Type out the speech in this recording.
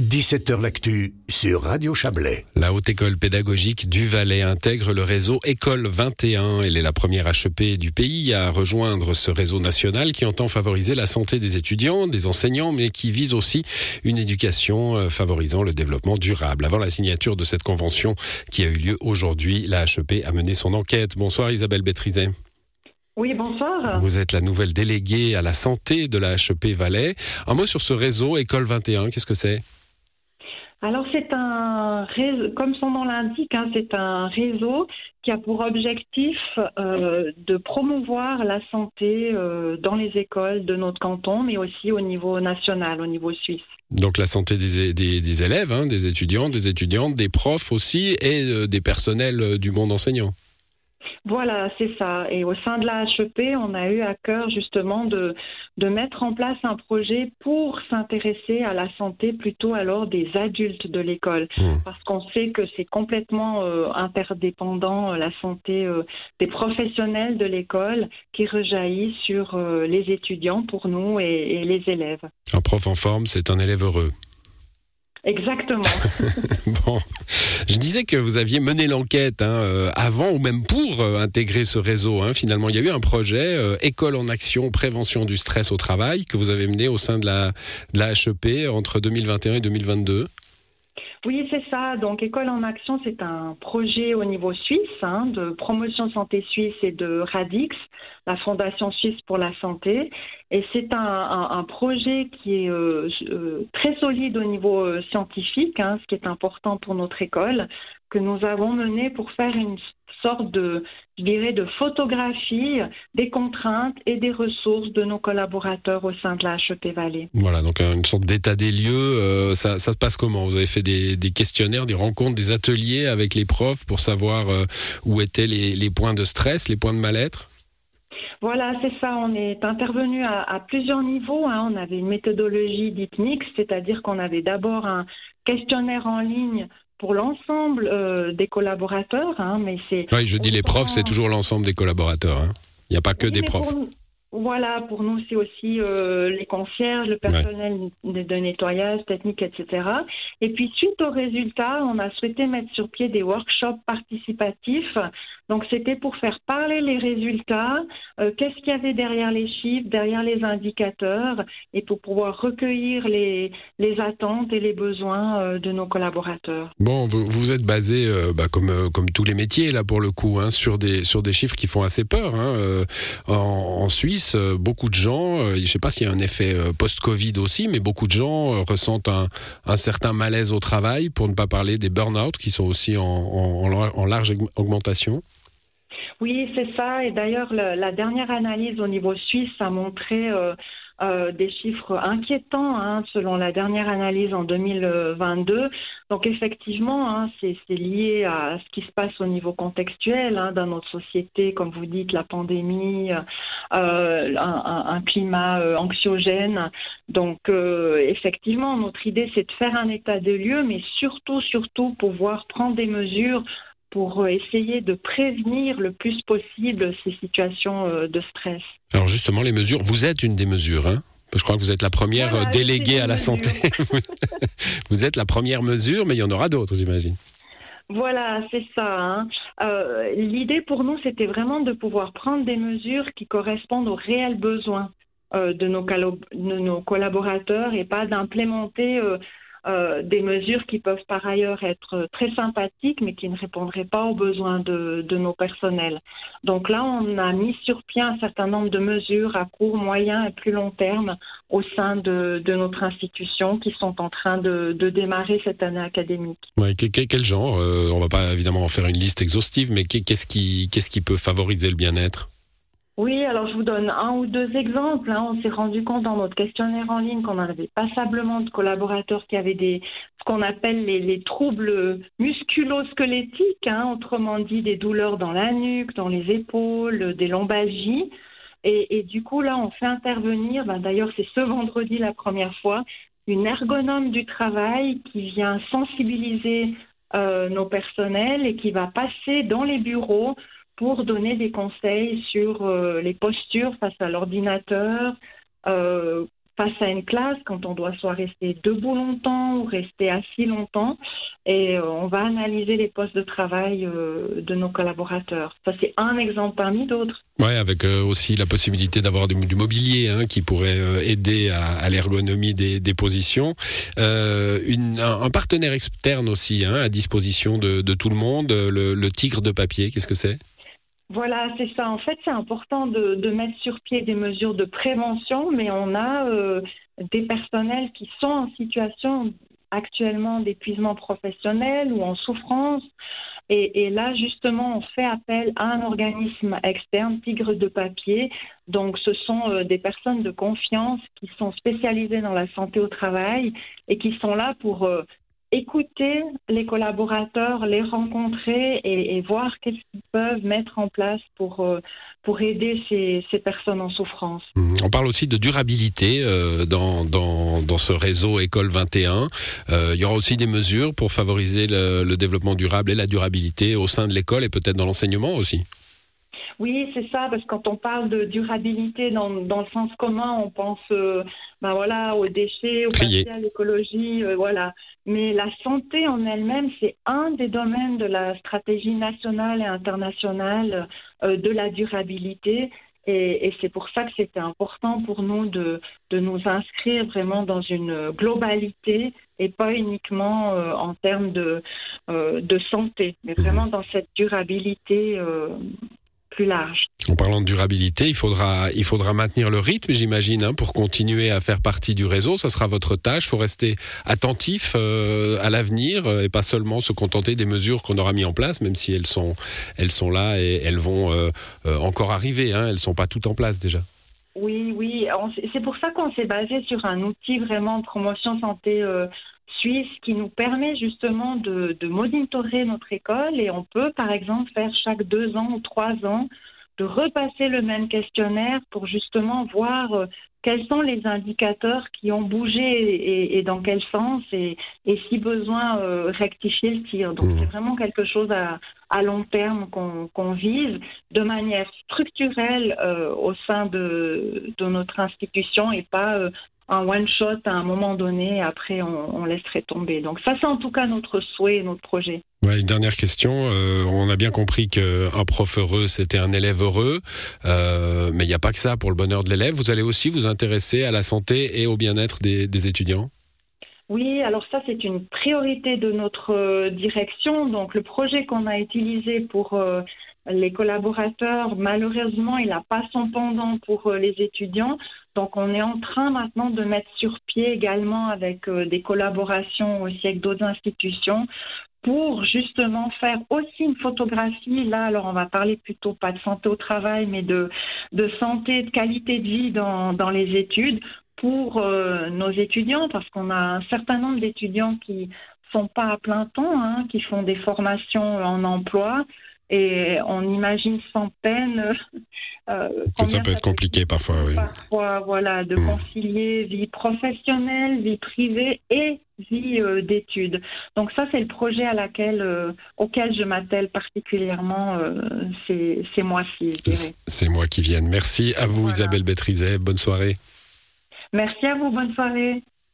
17h L'actu sur Radio Chablais. La Haute École pédagogique du Valais intègre le réseau École 21. Elle est la première HEP du pays à rejoindre ce réseau national qui entend favoriser la santé des étudiants, des enseignants, mais qui vise aussi une éducation euh, favorisant le développement durable. Avant la signature de cette convention qui a eu lieu aujourd'hui, la HEP a mené son enquête. Bonsoir Isabelle Bétrizet. Oui, bonsoir. Vous êtes la nouvelle déléguée à la santé de la HEP Valais. Un mot sur ce réseau École 21, qu'est-ce que c'est? Alors c'est un réseau, comme son nom l'indique, hein, c'est un réseau qui a pour objectif euh, de promouvoir la santé euh, dans les écoles de notre canton, mais aussi au niveau national, au niveau suisse. Donc la santé des, élèves, hein, des étudiants, des étudiantes, des profs aussi, et euh, des personnels du monde enseignant. Voilà, c'est ça. Et au sein de la HEP, on a eu à cœur justement de, de mettre en place un projet pour s'intéresser à la santé plutôt alors des adultes de l'école. Mmh. Parce qu'on sait que c'est complètement euh, interdépendant, euh, la santé euh, des professionnels de l'école qui rejaillit sur les étudiants pour nous et, et les élèves. Un prof en forme, c'est un élève heureux. Exactement. bon, je disais que vous aviez mené l'enquête hein, euh, avant ou même pour euh, intégrer ce réseau. Hein. Finalement, il y a eu un projet euh, École en action, prévention du stress au travail que vous avez mené au sein de la, de la HEP entre 2021 et 2022. Donc, École en Action, c'est un projet au niveau suisse hein, de promotion santé suisse et de Radix, la Fondation suisse pour la santé. Et c'est un, projet qui est euh, euh, très solide au niveau euh, scientifique, hein, ce qui est important pour notre école, que nous avons mené pour faire une sorte de, je dirais, de photographie des contraintes et des ressources de nos collaborateurs au sein de la HEP Vallée. Voilà, donc une sorte d'état des lieux. Euh, ça, se passe comment? Vous avez fait des, questionnaires, des rencontres, des ateliers avec les profs pour savoir euh, où étaient les, points de stress, les points de mal-être? Voilà, c'est ça. On est intervenu à, plusieurs niveaux. Hein. On avait une méthodologie dite mixte, c'est-à-dire qu'on avait d'abord un questionnaire en ligne pour l'ensemble euh, des collaborateurs, hein, mais c'est. Oui, je dis les profs, c'est toujours l'ensemble des collaborateurs. Hein. Il n'y a pas que des profs. Voilà, pour nous, c'est aussi euh, les concierges, le personnel de, nettoyage technique, etc. Et puis, suite aux résultats, on a souhaité mettre sur pied des workshops participatifs. Donc, c'était pour faire parler les résultats, euh, qu'est-ce qu'il y avait derrière les chiffres, derrière les indicateurs, et pour pouvoir recueillir les, les attentes et les besoins euh, de nos collaborateurs. Bon, vous, vous êtes basé, bah, comme, comme tous les métiers, là, pour le coup, hein, sur, des, sur des chiffres qui font assez peur. Hein, en, en Suisse, euh, beaucoup de gens, euh, je ne sais pas s'il y a un effet euh, post-Covid aussi, mais beaucoup de gens ressentent un, certain malaise au travail, pour ne pas parler des burn-out qui sont aussi en, large augmentation. Oui, c'est ça. Et d'ailleurs, la, dernière analyse au niveau suisse a montré des chiffres inquiétants hein, selon la dernière analyse en 2022. Donc effectivement, hein, c'est lié à ce qui se passe au niveau contextuel hein, dans notre société, comme vous dites, la pandémie, euh, un, climat euh, anxiogène. Donc euh, effectivement, notre idée, c'est de faire un état de lieu, mais surtout, surtout pouvoir prendre des mesures pour essayer de prévenir le plus possible ces situations de stress. Alors justement, les mesures, vous êtes une des mesures, hein? Je crois que vous êtes la première euh, déléguée à la santé. vous êtes la première mesure, mais il y en aura d'autres, j'imagine. Voilà, c'est ça. Hein. L'idée pour nous, c'était vraiment de pouvoir prendre des mesures qui correspondent aux réels besoins de, nos de, nos collaborateurs et pas d'implémenter euh, des mesures qui peuvent par ailleurs être très sympathiques, mais qui ne répondraient pas aux besoins de, nos personnels. Donc là, on a mis sur pied un certain nombre de mesures à court, moyen et plus long terme au sein de, notre institution qui sont en train de, démarrer cette année académique. quel, genre euh, On va pas évidemment en faire une liste exhaustive, mais qu'est-ce qui, qu'est-ce qui peut favoriser le bien-être? Oui, alors je vous donne un ou deux exemples. Hein. On s'est rendu compte dans notre questionnaire en ligne qu'on avait passablement de collaborateurs qui avaient des ce qu'on appelle les, troubles musculo-squelettiques, hein. autrement dit des douleurs dans la nuque, dans les épaules, des lombalgies. Et, du coup, là, on fait intervenir, ben, d'ailleurs c'est ce vendredi la première fois, une ergonome du travail qui vient sensibiliser euh, nos personnels et qui va passer dans les bureaux pour donner des conseils sur euh, les postures face à l'ordinateur, euh, face à une classe quand on doit soit rester debout longtemps ou rester assis longtemps. Et euh, on va analyser les postes de travail de nos collaborateurs. Ça, c'est un exemple parmi d'autres. Oui, avec aussi la possibilité d'avoir du, mobilier hein, qui pourrait aider à, l'ergonomie des, positions. Un, partenaire externe aussi hein, à disposition de, tout le monde, le tigre de papier, qu'est-ce que c'est? Voilà, c'est ça. En fait, c'est important de, mettre sur pied des mesures de prévention, mais on a euh, des personnels qui sont en situation actuellement d'épuisement professionnel ou en souffrance. Et, là, justement, on fait appel à un organisme externe, Tigre de Papier. Donc, ce sont euh, des personnes de confiance qui sont spécialisées dans la santé au travail et qui sont là pour euh, écouter les collaborateurs, les rencontrer et, voir qu'est-ce qu'ils peuvent mettre en place pour, euh, pour aider ces, ces, personnes en souffrance. Mmh. On parle aussi de durabilité euh, dans, dans, dans, ce réseau École 21. Euh, il y aura aussi des mesures pour favoriser le, le développement durable et la durabilité au sein de l'école et peut-être dans l'enseignement aussi. Oui, c'est ça, parce que quand on parle de durabilité dans, dans le sens commun, on pense euh, ben voilà, aux déchets, au à l'écologie, euh, voilà. Mais la santé en elle-même, c'est un des domaines de la stratégie nationale et internationale euh, de la durabilité. Et, c'est pour ça que c'était important pour nous de, de, nous inscrire vraiment dans une globalité et pas uniquement en termes de, de santé, mais vraiment dans cette durabilité large. En parlant de durabilité, il faudra, il faudra maintenir le rythme, j'imagine, hein, pour continuer à faire partie du réseau. Ça sera votre tâche. Il faut rester attentif euh, à l'avenir euh, et pas seulement se contenter des mesures qu'on aura mis en place, même si elles sont, elles sont là et elles vont euh, encore arriver. Hein. Elles ne sont pas toutes en place déjà. Oui, oui. C'est pour ça qu'on s'est basé sur un outil vraiment de promotion santé suisse qui nous permet justement de, de, monitorer notre école et on peut par exemple faire chaque deux ans ou trois ans de repasser le même questionnaire pour justement voir euh, quels sont les indicateurs qui ont bougé et, dans quel sens et, et si besoin euh, rectifier le tir. Donc mmh. c'est vraiment quelque chose à, à long terme qu'on vise de manière structurelle euh, au sein de, de, notre institution et pas un one-shot à un moment donné, après on, laisserait tomber. Donc ça, c'est en tout cas notre souhait, notre projet. Ouais, une dernière question. Euh, on a bien compris qu'un prof heureux, c'était un élève heureux, euh, mais il n'y a pas que ça pour le bonheur de l'élève. Vous allez aussi vous intéresser à la santé et au bien-être des, étudiants oui, alors ça c'est une priorité de notre euh, direction. Donc le projet qu'on a utilisé pour les collaborateurs, malheureusement, il n'a pas son pendant pour les étudiants. Donc on est en train maintenant de mettre sur pied également avec euh, des collaborations aussi avec d'autres institutions pour justement faire aussi une photographie. Là, alors on va parler plutôt pas de santé au travail, mais de, de santé, de qualité de vie dans, dans les études pour euh, nos étudiants, parce qu'on a un certain nombre d'étudiants qui sont pas à plein temps, hein, qui font des formations en emploi, et on imagine sans peine. Euh, ça peut être compliqué parfois, oui. Parfois, voilà, de hmm. concilier vie professionnelle, vie privée et vie euh, d'études. Donc ça, c'est le projet à laquelle, euh, auquel je m'attelle particulièrement euh, ces, ces mois-ci. C'est moi qui viens. Merci à vous, Isabelle Bétrizet. Bonne soirée. Merci à vous. Bonne soirée.